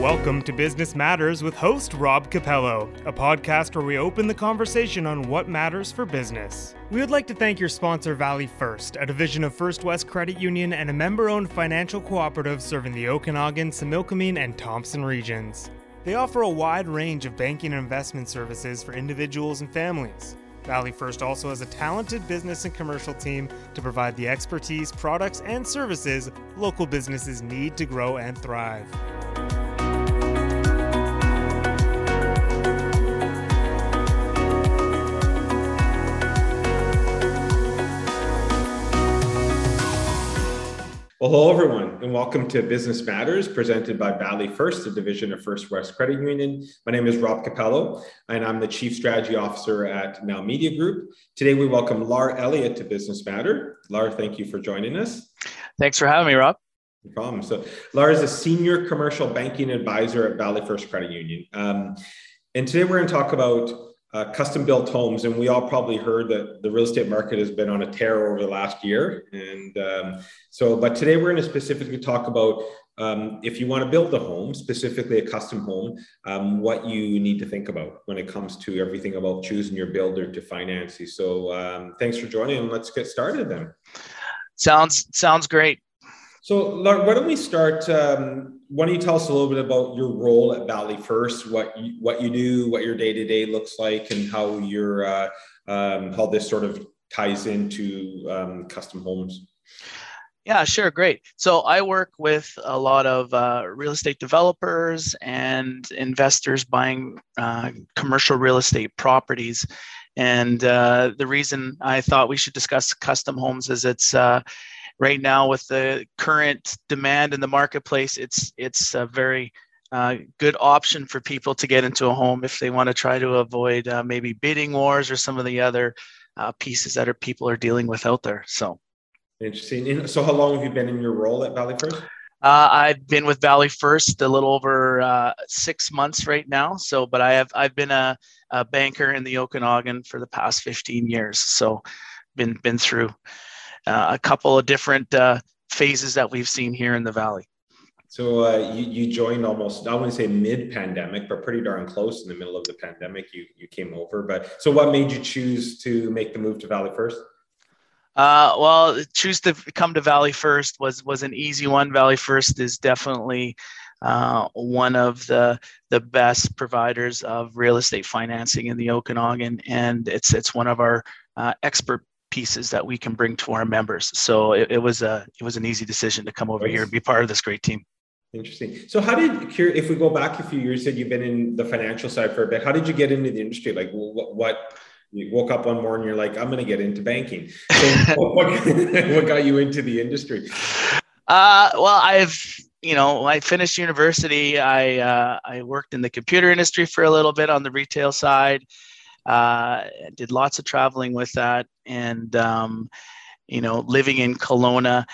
Welcome to Business Matters with host Rob Capello, a podcast where we open the conversation on what matters for business. We would like to thank your sponsor, Valley First, a division of First West Credit Union and a member owned financial cooperative serving the Okanagan, Similkameen, and Thompson regions. They offer a wide range of banking and investment services for individuals and families. Valley First also has a talented business and commercial team to provide the expertise, products, and services local businesses need to grow and thrive. Well, hello, everyone, and welcome to Business Matters presented by Valley First, a division of First West Credit Union. My name is Rob Capello, and I'm the Chief Strategy Officer at Now Media Group. Today, we welcome Larr Elliott to Business Matter. Larr, thank you for joining us. Thanks for having me, Rob. No problem. So, Larr is a senior commercial banking advisor at Valley First Credit Union. Um, and today, we're going to talk about uh, custom built homes. And we all probably heard that the real estate market has been on a tear over the last year. And um, so, but today we're going to specifically talk about um, if you want to build a home, specifically a custom home, um, what you need to think about when it comes to everything about choosing your builder to finance you. So, um, thanks for joining, and let's get started then. Sounds sounds great. So, why don't we start? Um, why don't you tell us a little bit about your role at Valley First, what you, what you do, what your day to day looks like, and how your uh, um, how this sort of ties into um, custom homes? Yeah, sure, great. So I work with a lot of uh, real estate developers and investors buying uh, commercial real estate properties. And uh, the reason I thought we should discuss custom homes is it's uh, right now with the current demand in the marketplace, it's it's a very uh, good option for people to get into a home if they want to try to avoid uh, maybe bidding wars or some of the other uh, pieces that are people are dealing with out there. So interesting. So, how long have you been in your role at Valley First? Uh, I've been with Valley First a little over uh, six months right now. So, but I have I've been a, a banker in the Okanagan for the past 15 years. So, been been through a couple of different uh, phases that we've seen here in the valley. So uh, you, you joined almost, I wouldn't say mid-pandemic, but pretty darn close in the middle of the pandemic. You you came over, but so what made you choose to make the move to Valley First? Uh, well, choose to come to Valley First was was an easy one. Valley First is definitely uh, one of the the best providers of real estate financing in the Okanagan, and it's it's one of our uh, expert pieces that we can bring to our members. So it, it was a it was an easy decision to come over here and be part of this great team. Interesting. So how did if we go back a few years, said you've been in the financial side for a bit. How did you get into the industry? Like what, what you woke up one morning, you're like, I'm going to get into banking. So what, what got you into the industry? Uh, well, I've you know, I finished university. I uh, I worked in the computer industry for a little bit on the retail side. Uh, did lots of traveling with that, and um, you know, living in Kelowna.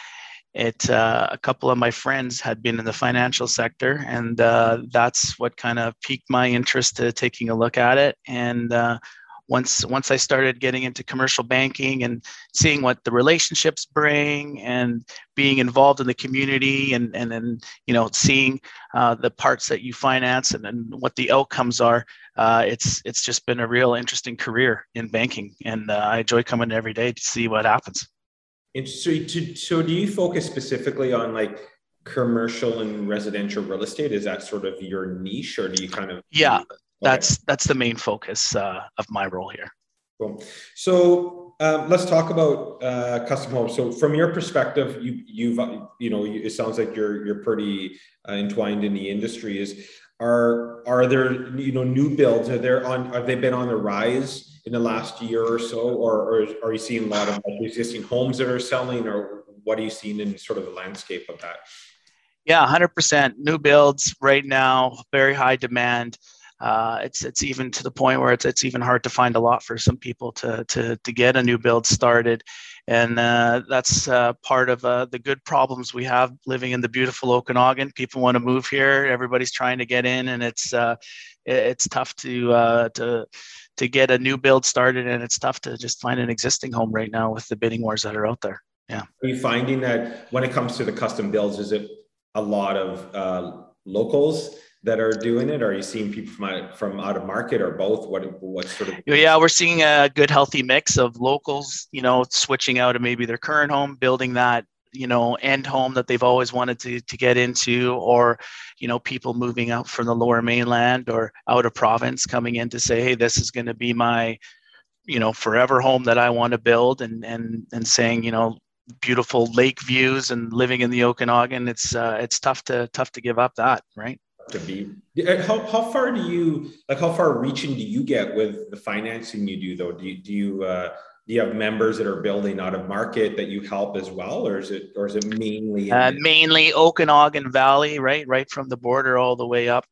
It uh, a couple of my friends had been in the financial sector, and uh, that's what kind of piqued my interest to taking a look at it. And uh, once once I started getting into commercial banking and seeing what the relationships bring and being involved in the community and and then you know seeing uh, the parts that you finance and, and what the outcomes are, uh, it's it's just been a real interesting career in banking, and uh, I enjoy coming every day to see what happens. And so, to, so do you focus specifically on like commercial and residential real estate? Is that sort of your niche, or do you kind of yeah? That's that's the main focus uh, of my role here. Cool. So um, let's talk about uh, custom homes. So from your perspective, you you've you know it sounds like you're you're pretty uh, entwined in the industry. Is are are there you know new builds? Are there on? Have they been on the rise in the last year or so, or, or are you seeing a lot of like, existing homes that are selling, or what are you seeing in sort of the landscape of that? Yeah, hundred percent new builds right now, very high demand uh, it's it's even to the point where it's it's even hard to find a lot for some people to to to get a new build started, and uh, that's uh, part of uh, the good problems we have living in the beautiful Okanagan. People want to move here. Everybody's trying to get in, and it's uh, it's tough to uh, to to get a new build started, and it's tough to just find an existing home right now with the bidding wars that are out there. Yeah. Are you finding that when it comes to the custom builds, is it a lot of locals that are doing it? Are you seeing people from out, from out of market or both? What what sort of? Yeah, we're seeing a good healthy mix of locals, you know, switching out of maybe their current home, building that you know end home that they've always wanted to, to get into or you know people moving out from the lower mainland or out of province coming in to say hey this is going to be my you know forever home that i want to build and and and saying you know beautiful lake views and living in the okanagan it's uh, it's tough to tough to give up that right to be. How, how far do you like how far reaching do you get with the financing you do though? Do you, do you uh do you have members that are building out of market that you help as well or is it or is it mainly uh, mainly okanagan valley right right from the border all the way up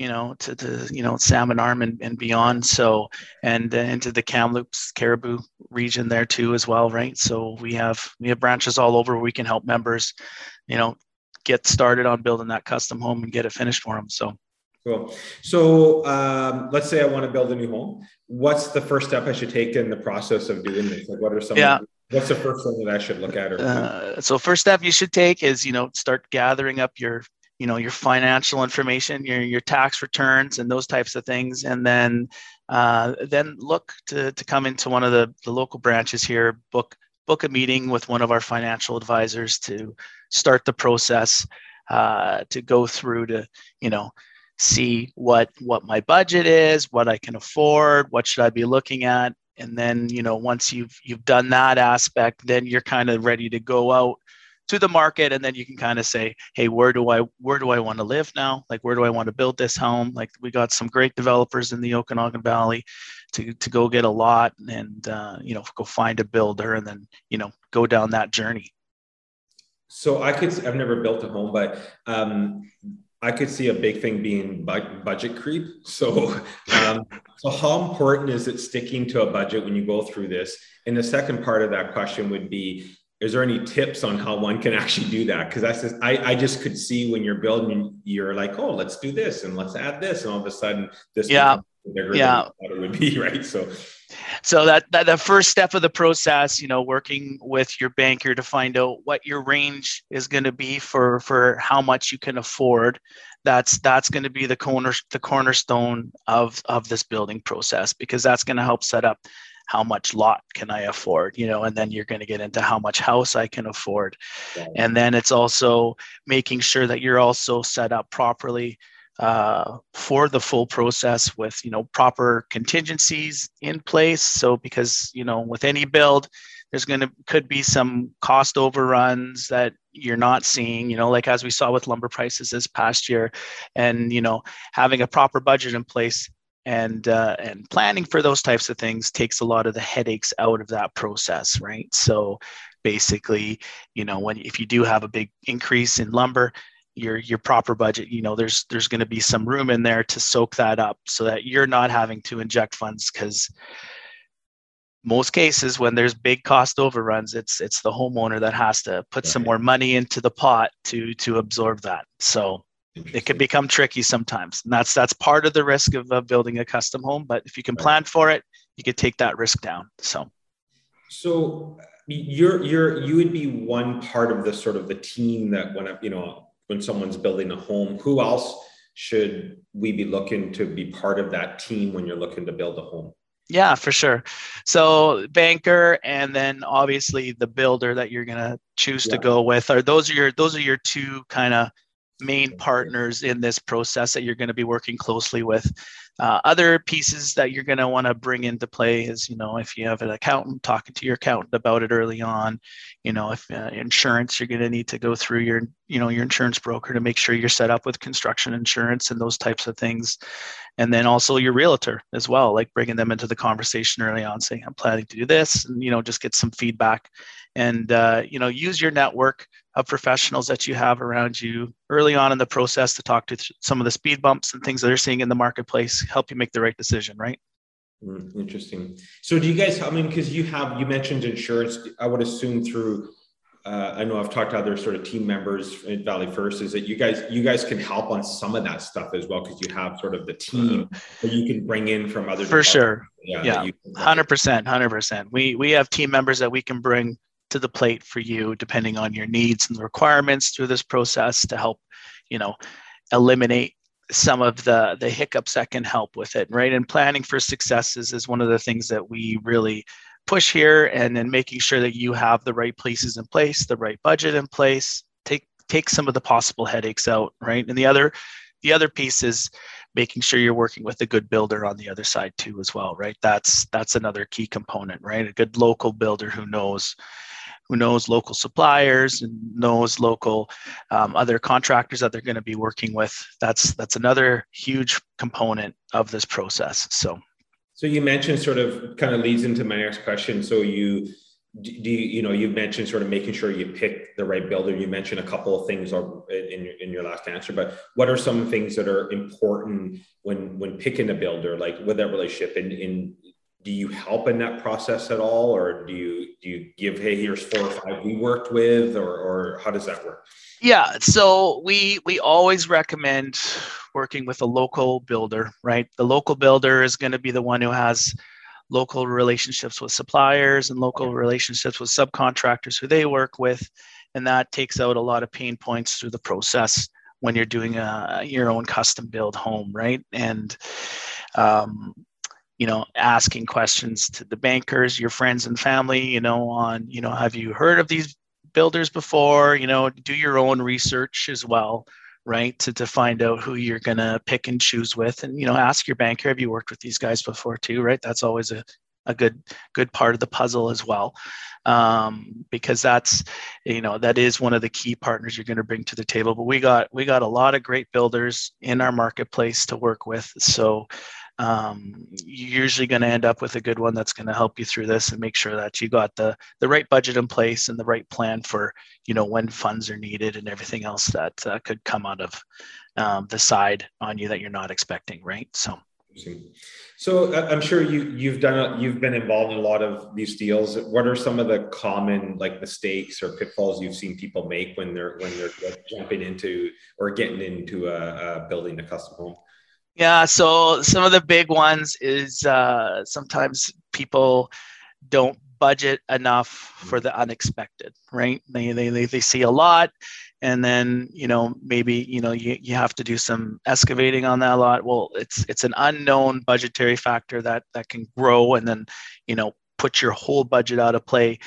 you know to the you know salmon arm and, and beyond. So and uh, into the kamloops cariboo region there too as well right? So we have we have branches all over where we can help members you know get started on building that custom home and get it finished for them so Cool. So um, let's say I want to build a new home. What's the first step I should take in the process of doing this? Like, what are some? Yeah. What's the first thing that I should look at? Or uh, so first step you should take is you know start gathering up your you know your financial information, your your tax returns, and those types of things, and then uh, then look to to come into one of the the local branches here, book book a meeting with one of our financial advisors to start the process uh, to go through to you know see what what my budget is what i can afford what should i be looking at. And then you know once you've you've done that aspect then you're kind of ready to go out to the market and then you can kind of say hey where do i where do i want to live now like where do i want to build this home like we got some great developers in the okanagan valley to, to go get a lot and uh, you know go find a builder and then you know go down that journey so i could i've never built a home but um, I could see a big thing being budget creep. So, um, so how important is it sticking to a budget when you go through this? And the second part of that question would be: Is there any tips on how one can actually do that? Because just, I, I just could see when you're building, you're like, oh, let's do this and let's add this, and all of a sudden this yeah yeah it would be right. So, so that, that the first step of the process, you know, working with your banker to find out what your range is going to be for for how much you can afford. That's that's going to be the corner the cornerstone of of this building process because that's going to help set up how much lot can I afford, you know, and then you're going to get into how much house I can afford. And then it's also making sure that you're also set up properly uh, for the full process with you know proper contingencies in place. So because you know with any build, there's going to could be some cost overruns that you're not seeing you know like as we saw with lumber prices this past year and you know having a proper budget in place and uh, and planning for those types of things takes a lot of the headaches out of that process right so basically you know when if you do have a big increase in lumber your your proper budget you know there's there's going to be some room in there to soak that up so that you're not having to inject funds because most cases when there's big cost overruns it's it's the homeowner that has to put right. some more money into the pot to to absorb that so it can become tricky sometimes. And that's that's part of the risk of uh, building a custom home but if you can plan for it you can take that risk down so. So you're you're you would be one part of the sort of the team that when you know when someone's building a home who else should we be looking to be part of that team when you're looking to build a home? Yeah for sure. So banker and then obviously the builder that you're going to choose yeah. to go with are those are your those are your two kind of main partners in this process that you're going to be working closely with. Uh, other pieces that you're going to want to bring into play is, you know, if you have an accountant, talking to your accountant about it early on. You know, if uh, insurance, you're going to need to go through your, you know, your insurance broker to make sure you're set up with construction insurance and those types of things. And then also your realtor as well, like bringing them into the conversation early on, saying, I'm planning to do this, and, you know, just get some feedback and uh, you know use your network of professionals that you have around you early on in the process to talk to some of the speed bumps and things that are seeing in the marketplace help you make the right decision right mm, interesting so do you guys i mean because you have you mentioned insurance i would assume through uh, I know I've talked to other sort of team members at Valley First. Is that you guys you guys can help on some of that stuff as well because you have sort of the team that you can bring in from other. For sure, yeah, hundred percent, hundred percent. We we have team members that we can bring to the plate for you depending on your needs and the requirements through this process to help you know eliminate some of the the hiccups that can help with it right? And planning for successes is one of the things that we really push here and then making sure that you have the right places in place the right budget in place take take some of the possible headaches out right? And the other the other piece is making sure you're working with a good builder on the other side too as well right? That's that's another key component right? A good local builder who knows who knows local suppliers and knows local um, other contractors that they're going to be working with. That's that's another huge component of this process. So, so you mentioned sort of kind of leads into my next question. So you do you, you know you've mentioned sort of making sure you pick the right builder you mentioned a couple of things in your, in your last answer but what are some things that are important when when picking a builder like with that relationship and in do you help in that process at all? Or do you do you give hey here's four or five we worked with or, or how does that work? Yeah so we we always recommend working with a local builder right? The local builder is going to be the one who has local relationships with suppliers and local relationships with subcontractors who they work with and that takes out a lot of pain points through the process when you're doing a, your own custom build home right? And um, you know asking questions to the bankers your friends and family you know on you know have you heard of these builders before? You know do your own research as well right to, to find out who you're going to pick and choose with. And you know ask your banker have you worked with these guys before too? Right? That's always a, a good good part of the puzzle as well. Um, because that's you know that is one of the key partners you're going to bring to the table. But we got we got a lot of great builders in our marketplace to work with. So um, you're usually going to end up with a good one that's going to help you through this and make sure that you got the the right budget in place and the right plan for you know when funds are needed and everything else that uh, could come out of um, the side on you that you're not expecting right? So. So i'm sure you you've done you've been involved in a lot of these deals. What are some of the common like mistakes or pitfalls you've seen people make when they're when they're jumping into or getting into a, a building a custom home yeah, so some of the big ones is uh, sometimes people don't budget enough for the unexpected, right? They, they, they, they see a lot and then, you know, maybe, you know, you, you have to do some excavating on that lot. Well, it's, it's an unknown budgetary factor that, that can grow and then, you know, put your whole budget out of play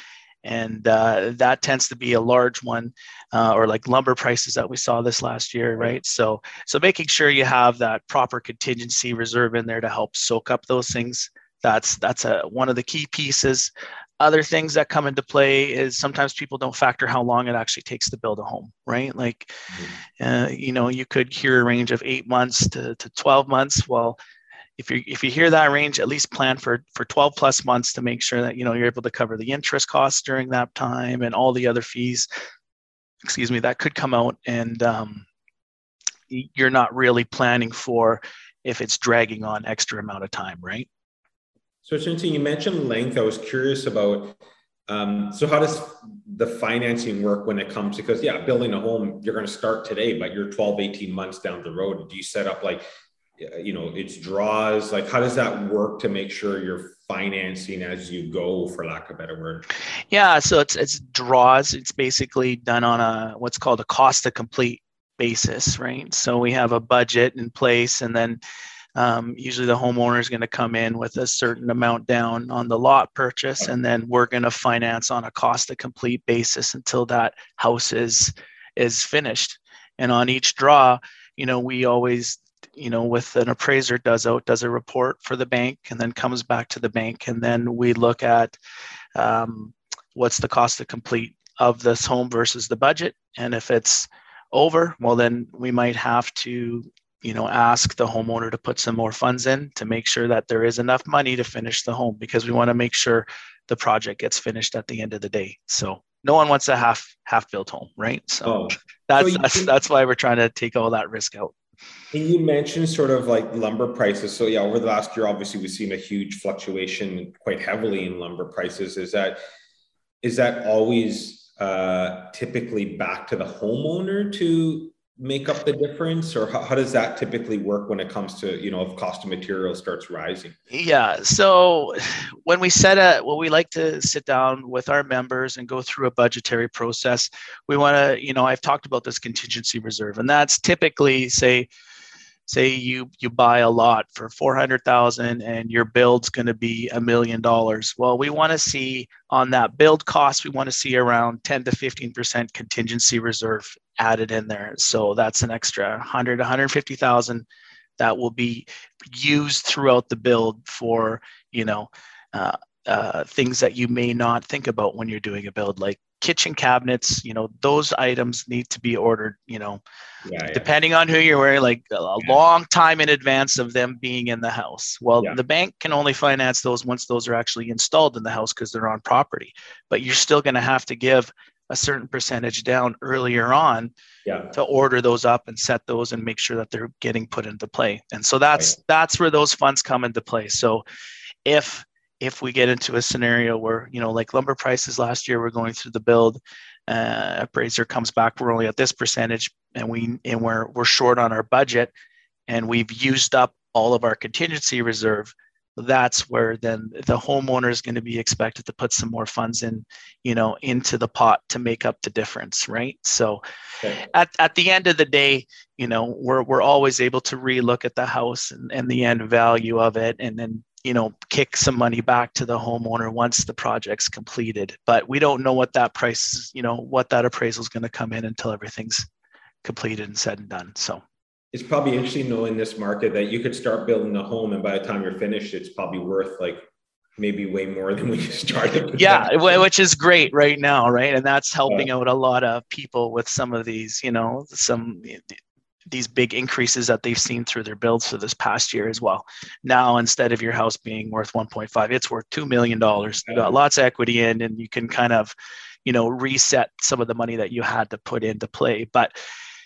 and uh, that tends to be a large one uh, or like lumber prices that we saw this last year right. so so making sure you have that proper contingency reserve in there to help soak up those things that's that's a one of the key pieces. Other things that come into play is sometimes people don't factor how long it actually takes to build a home right? Like mm-hmm. uh, you know you could hear a range of eight months to, to 12 months. Well if you if you hear that range, at least plan for for 12 plus months to make sure that you know you're able to cover the interest costs during that time and all the other fees. Excuse me, that could come out, and um, you're not really planning for if it's dragging on extra amount of time, right? So, since you mentioned length, I was curious about. Um, so, how does the financing work when it comes because yeah, building a home, you're going to start today, but you're 12, 18 months down the road. Do you set up like you know it's draws like how does that work to make sure you're financing as you go for lack of a better word? Yeah so it's it's draws. It's basically done on a what's called a cost to complete basis right? So we have a budget in place and then um, usually the homeowner is going to come in with a certain amount down on the lot purchase and then we're going to finance on a cost to complete basis until that house is is finished. And on each draw you know we always you know with an appraiser does out does a report for the bank and then comes back to the bank and then we look at um, what's the cost to complete of this home versus the budget. And if it's over well then we might have to you know ask the homeowner to put some more funds in to make sure that there is enough money to finish the home because we want to make sure the project gets finished at the end of the day. So no one wants a half half built home right? So oh. that's so that's, that's why we're trying to take all that risk out and you mentioned sort of like lumber prices. So yeah, over the last year, obviously we've seen a huge fluctuation quite heavily in lumber prices. Is that is that always uh, typically back to the homeowner to make up the difference or how, how, does that typically work when it comes to you know if cost of material starts rising yeah so when we set a well we like to sit down with our members and go through a budgetary process we want to you know i've talked about this contingency reserve and that's typically say say you you buy a lot for 400,000 and your build's going to be a million dollars. Well, we want to see on that build cost, we want to see around 10 to 15% contingency reserve added in there. So that's an extra 100 150,000 that will be used throughout the build for, you know, uh, uh, things that you may not think about when you're doing a build, like kitchen cabinets. You know, those items need to be ordered. You know, yeah, yeah. depending on who you're wearing, like a, a yeah. long time in advance of them being in the house. Well, the bank can only finance those once those are actually installed in the house because they're on property. But you're still going to have to give a certain percentage down earlier on yeah. to order those up and set those and make sure that they're getting put into play. And so that's right. that's where those funds come into play. So if if we get into a scenario where you know like lumber prices last year we're going through the build uh, appraiser comes back we're only at this percentage and we and we're we're short on our budget and we've used up all of our contingency reserve that's where then the homeowner is going to be expected to put some more funds in you know into the pot to make up the difference right? So okay. at, at the end of the day you know we're, we're always able to relook at the house and, and the end value of it and then you know kick some money back to the homeowner once the project's completed. But we don't know what that price you know what that appraisal is going to come in until everything's completed and said and done so it's probably interesting knowing this market that you could start building a home and by the time you're finished it's probably worth like maybe way more than when you started yeah which is great right now right and that's helping yeah. out a lot of people with some of these you know some these big increases that they've seen through their builds for this past year as well. Now, instead of your house being worth 1.5, it's worth $2 million. You got lots of equity in, and you can kind of, you know, reset some of the money that you had to put into play. But,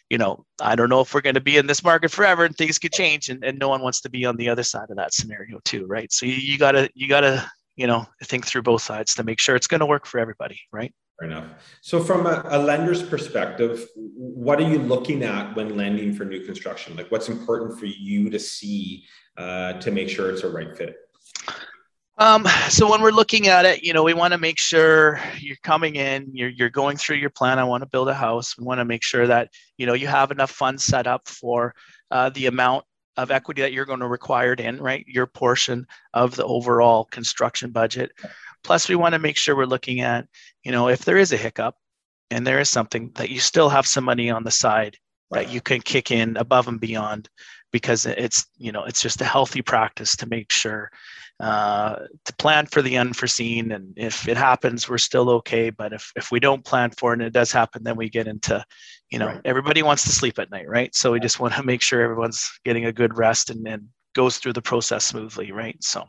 you know, I don't know if we're going to be in this market forever and things could change and, and no one wants to be on the other side of that scenario too, right? So you, you gotta, you gotta, you know, think through both sides to make sure it's going to work for everybody, right? Fair enough. So, from a, a, lender's perspective, what are you looking at when lending for new construction? Like, what's important for you to see uh, to make sure it's a right fit? Um, so when we're looking at it, you know, we want to make sure you're coming in, you're, you're going through your plan. I want to build a house. We want to make sure that, you know, you have enough funds set up for uh, the amount of equity that you're going to require in, right? Your portion of the overall construction budget. Plus, we want to make sure we're looking at, you know, if there is a hiccup and there is something that you still have some money on the side that you can kick in above and beyond because it's, you know, it's just a healthy practice to make sure uh, to plan for the unforeseen. And if it happens, we're still okay. But if, if we don't plan for it and it does happen, then we get into, you know, right. everybody wants to sleep at night, right? So we just want to make sure everyone's getting a good rest and, and goes through the process smoothly, right? So.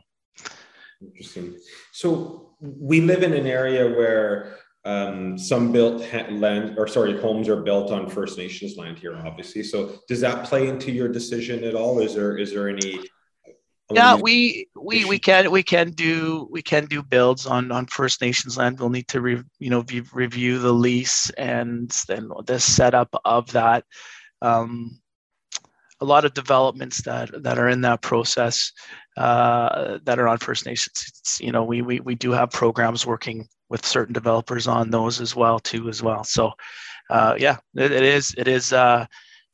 Interesting. So we live in an area where um, some built land or sorry homes are built on First Nations land here, obviously. So does that play into your decision at all? Is there is there any? Yeah, we we we can we can do we can do builds on on First Nations land. We'll need to re, you know review the lease and then the setup of that. Um, a lot of developments that that are in that process uh, that are on First Nations. It's, you know, we, we we do have programs working with certain developers on those as well too as well. So, uh, yeah, it, it is it is uh,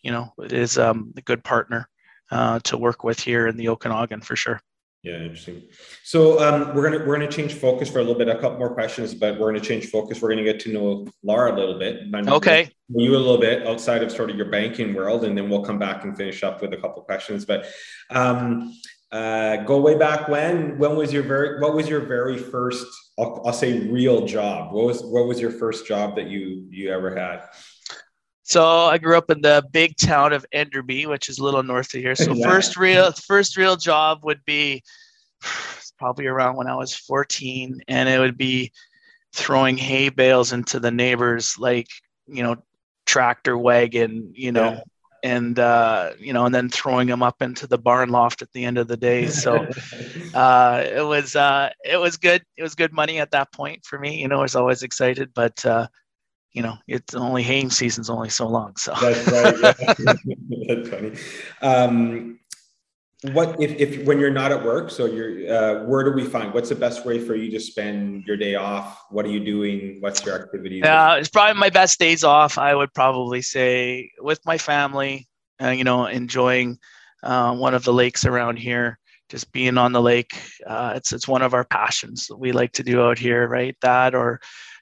you know it is um, a good partner uh, to work with here in the Okanagan for sure. Yeah, interesting. So um, we're gonna we're gonna change focus for a little bit. A couple more questions, but we're gonna change focus. We're gonna get to know Laura a little bit. Okay. You a little bit outside of sort of your banking world, and then we'll come back and finish up with a couple questions. But um, uh, go way back when. When was your very what was your very first? I'll, I'll say real job. What was what was your first job that you you ever had? So I grew up in the big town of Enderby, which is a little north of here. So yeah. first real first real job would be probably around when I was 14, and it would be throwing hay bales into the neighbors like you know tractor wagon, you know. Yeah. And uh, you know, and then throwing them up into the barn loft at the end of the day. So uh, it was uh, it was good. It was good money at that point for me. You know, I was always excited, but uh, you know, it's only haying season's only so long. So that's right. Yeah. that's funny. Um, what if, if when you're not at work? So you're uh, where do we find? What's the best way for you to spend your day off? What are you doing? What's your activities? Yeah, it's probably my best days off. I would probably say with my family. Uh, you know, enjoying uh, one of the lakes around here. Just being on the lake, uh, it's it's one of our passions that we like to do out here, right? That or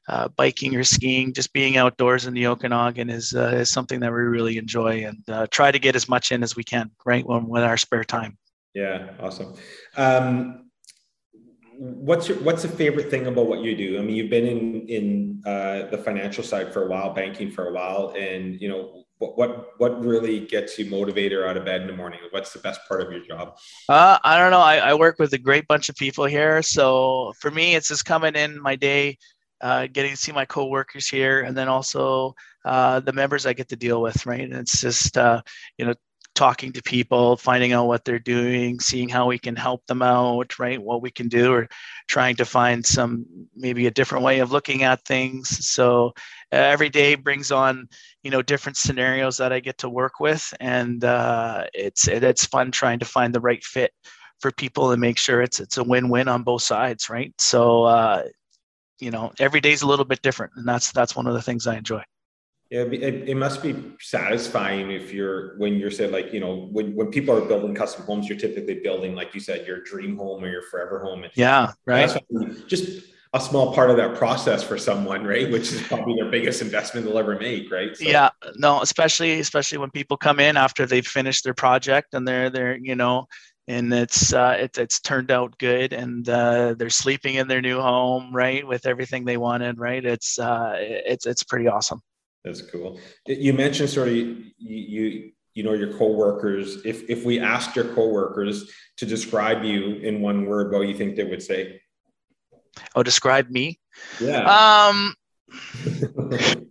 uh, biking or skiing, just being outdoors in the Okanagan is uh, is something that we really enjoy and uh, try to get as much in as we can, right? When with our spare time. Yeah, awesome. Um, what's your what's the favorite thing about what you do? I mean, you've been in in uh, the financial side for a while, banking for a while, and you know what what what really gets you motivated or out of bed in the morning? What's the best part of your job? Uh, I don't know. I, I work with a great bunch of people here, so for me, it's just coming in my day, uh, getting to see my coworkers here, and then also uh, the members I get to deal with. Right, and it's just uh, you know talking to people, finding out what they're doing, seeing how we can help them out, right? What we can do, or trying to find some maybe a different way of looking at things. So uh, every day brings on, you know, different scenarios that I get to work with, and uh, it's it, it's fun trying to find the right fit for people and make sure it's it's a win-win on both sides, right? So. Uh, you know, every day's a little bit different, and that's that's one of the things I enjoy. Yeah, it, it must be satisfying if you're when you're saying like you know when when people are building custom homes, you're typically building like you said your dream home or your forever home. And yeah, right. just a small part of that process for someone, right? Which is probably their biggest investment they'll ever make, right? So. Yeah, no, especially especially when people come in after they've finished their project and they're they're you know and it's uh, it's it's turned out good and uh, they're sleeping in their new home right with everything they wanted right it's uh, it's it's pretty awesome that's cool. You mentioned sort of you, you you know your coworkers. If if we asked your coworkers to describe you in one word, what you think they would say? Oh, describe me. Yeah. Um,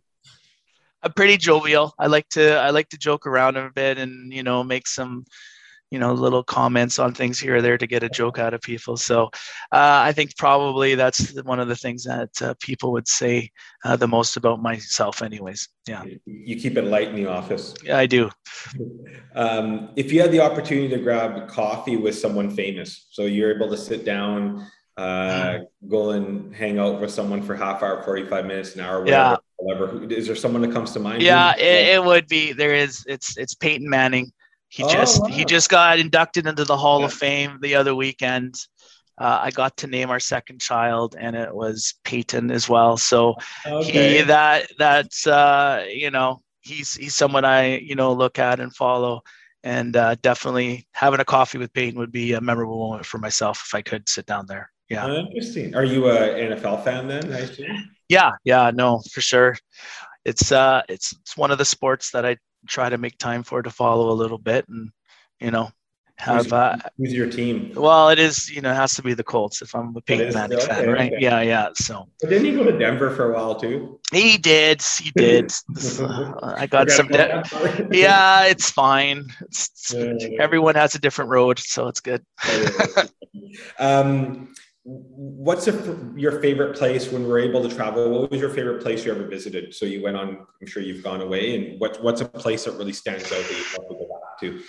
I'm pretty jovial. I like to I like to joke around a bit and you know make some you know little comments on things here or there to get a joke out of people. So uh, i think probably that's one of the things that uh, people would say uh, the most about myself anyways. Yeah. You keep it light in the office. Yeah i do. Um, if you had the opportunity to grab coffee with someone famous so you're able to sit down uh, go and hang out with someone for half hour 45 minutes an hour whatever, yeah. whatever. is there someone that comes to mind? Yeah it, it would be there is it's it's peyton manning he oh, just wow. he just got inducted into the Hall yeah. of Fame the other weekend. Uh, I got to name our second child, and it was Peyton as well. So okay. he that that's uh, you know he's he's someone I you know look at and follow, and uh, definitely having a coffee with Peyton would be a memorable moment for myself if I could sit down there. Yeah. Interesting. Are you a NFL fan then? I assume. Yeah, yeah, no, for sure. It's uh, it's it's one of the sports that I try to make time for to follow a little bit and you know have who's, uh, who's your team? Well it is you know it has to be the colts if i'm a peyton manning okay, fan right? okay. yeah yeah so. But didn't he go to denver for a while too? He did he did. I got some de- yeah it's fine. It's, yeah, yeah, yeah. everyone has a different road so it's good. Um what's a, your favorite place when we're able to travel? What was your favorite place you ever visited? So you went on i'm sure you've gone away and what, what's a place that really stands out that you'd love to go back to?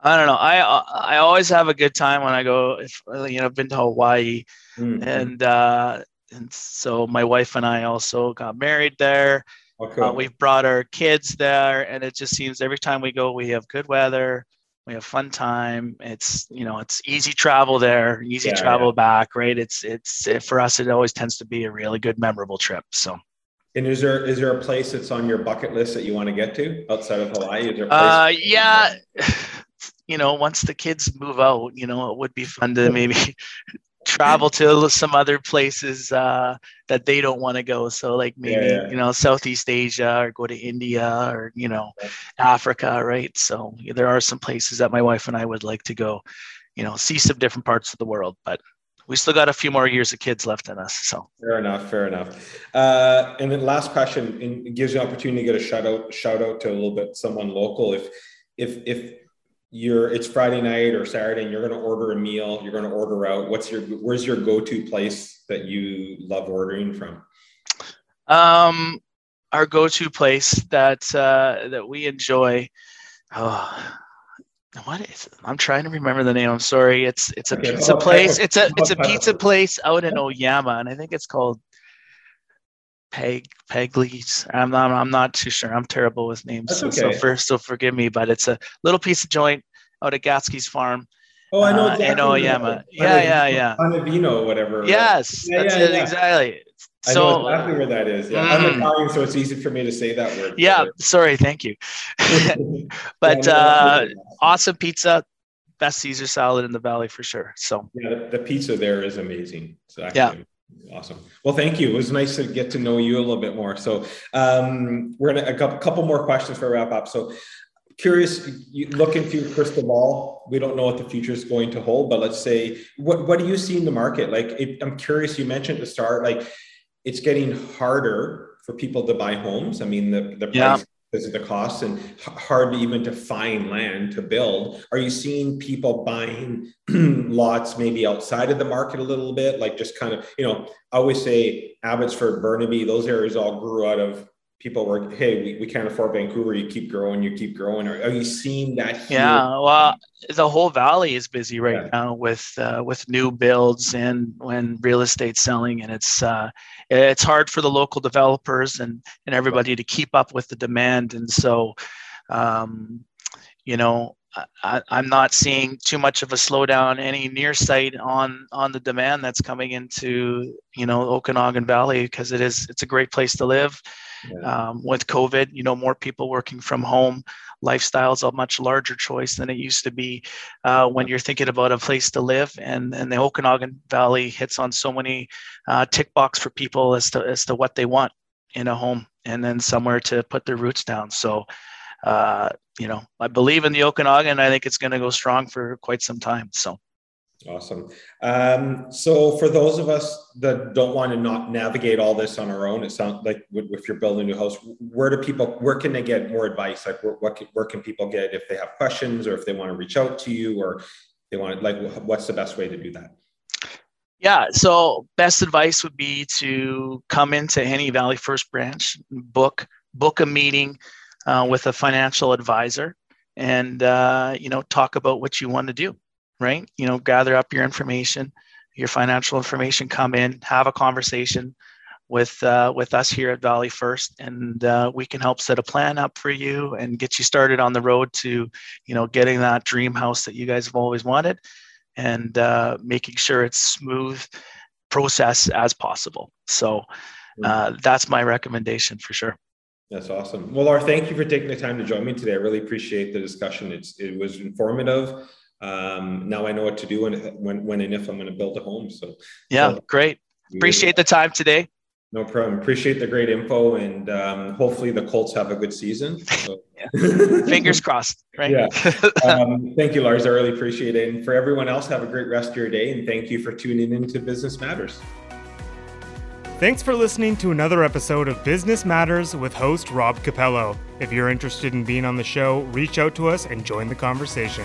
I don't know. I i always have a good time when i go if you know i've been to hawaii mm-hmm. and uh and so my wife and i also got married there. Okay. Oh, uh, we've brought our kids there and it just seems every time we go we have good weather we have fun time. It's you know it's easy travel there easy yeah, travel yeah. back right? It's it's it, for us it always tends to be a really good memorable trip so. And is there is there a place that's on your bucket list that you want to get to outside of hawaii? Is there uh yeah you know once the kids move out you know it would be fun to maybe travel to some other places uh, that they don't want to go. So like maybe yeah, yeah. you know Southeast Asia or go to India or you know Africa, right? So yeah, there are some places that my wife and I would like to go. You know, see some different parts of the world, but we still got a few more years of kids left in us. So fair enough, fair enough. Uh, and then last question, and it gives you an opportunity to get a shout out, shout out to a little bit someone local. If if if you're it's Friday night or Saturday and you're going to order a meal, you're going to order out. What's your where's your go-to place that you love ordering from? Um, our go-to place that uh, that we enjoy. Oh, what is it? I'm trying to remember the name. I'm sorry. It's it's a okay. pizza oh, place. It's a it's a pizza place out in Oyama, and I think it's called Peg Pegley's. I'm not. I'm not too sure. I'm terrible with names, That's so, okay. so first, so forgive me. But it's a little piece of joint out at Gatzke's farm. Oh, I know uh, exactly. in Oyama. Yeah, yeah, yeah. Panavino, whatever. Yes, Yeah, that's yeah, it yeah. exactly. I So know exactly where that is. Yeah, I'm Mhm. Italian, so it's easy for me to say that word. yeah, sorry, thank you. but Yeah, uh, awesome pizza, best Caesar salad in the valley for sure. So Yeah, the, the pizza there is amazing. Actually awesome. Well, thank you. It was nice to get to know you a little bit more. So um, we're gonna a couple, couple more questions for wrap up. So curious, you look into your crystal ball. We don't know what the future is going to hold, but let's say what what do you see in the market? Like, it, I'm curious. You mentioned at the start, like it's getting harder for people to buy homes. I mean, the the Yeah. price because of the costs and hard even to find land to build. Are you seeing people buying lots maybe outside of the market a little bit? Like just kind of, you know, I always say Abbotsford, Burnaby, those areas all grew out of people were, hey, we, we can't afford Vancouver. You keep growing, you keep growing. Are, are you seeing that here? yeah, well, the whole valley is busy right Yeah. now with uh, with new builds and when real estate selling, and it's uh, it's hard for the local developers and and everybody to keep up with the demand, and so. Um, you know, I, I'm not seeing too much of a slowdown any near sight on on the demand that's coming into you know Okanagan Valley because it is it's a great place to live. Yeah. Um, with COVID, you know, more people working from home, lifestyle is a much larger choice than it used to be uh, when you're thinking about a place to live. And and the Okanagan Valley hits on so many uh, tick box for people as to as to what they want in a home and then somewhere to put their roots down. So uh, you know, I believe in the Okanagan. I think it's going to go strong for quite some time. So, Awesome. Um, so for those of us that don't want to not navigate all this on our own, it sounds like if you're building a new house, where do people, where can they get more advice? Like where, what, can- where can people get if they have questions or if they want to reach out to you or they want, like, what's the best way to do that? yeah. So, best advice would be to come into any Valley First branch, book book a meeting uh, with a financial advisor, and uh, you know talk about what you want to do. Right. You know, gather up your information, your financial information. Come in, have a conversation with uh, with us here at Valley First, and uh, we can help set a plan up for you and get you started on the road to, you know, getting that dream house that you guys have always wanted, and uh, making sure it's smooth process as possible. So uh, that's my recommendation for sure. That's awesome. Well, Laura, thank you for taking the time to join me today. I really appreciate the discussion. It's, it was informative. Um, now I know what to do when, when, when and if I'm going to build a home. So Yeah, So- great. Appreciate the time today. No problem. Appreciate the great info, and um, hopefully the Colts have a good season. So. Fingers crossed, right? Yeah. Um, thank you, Lars. I really appreciate it. And for everyone else, have a great rest of your day, and thank you for tuning in to Business Matters. Thanks for listening to another episode of Business Matters with host Rob Capello. If you're interested in being on the show, reach out to us and join the conversation.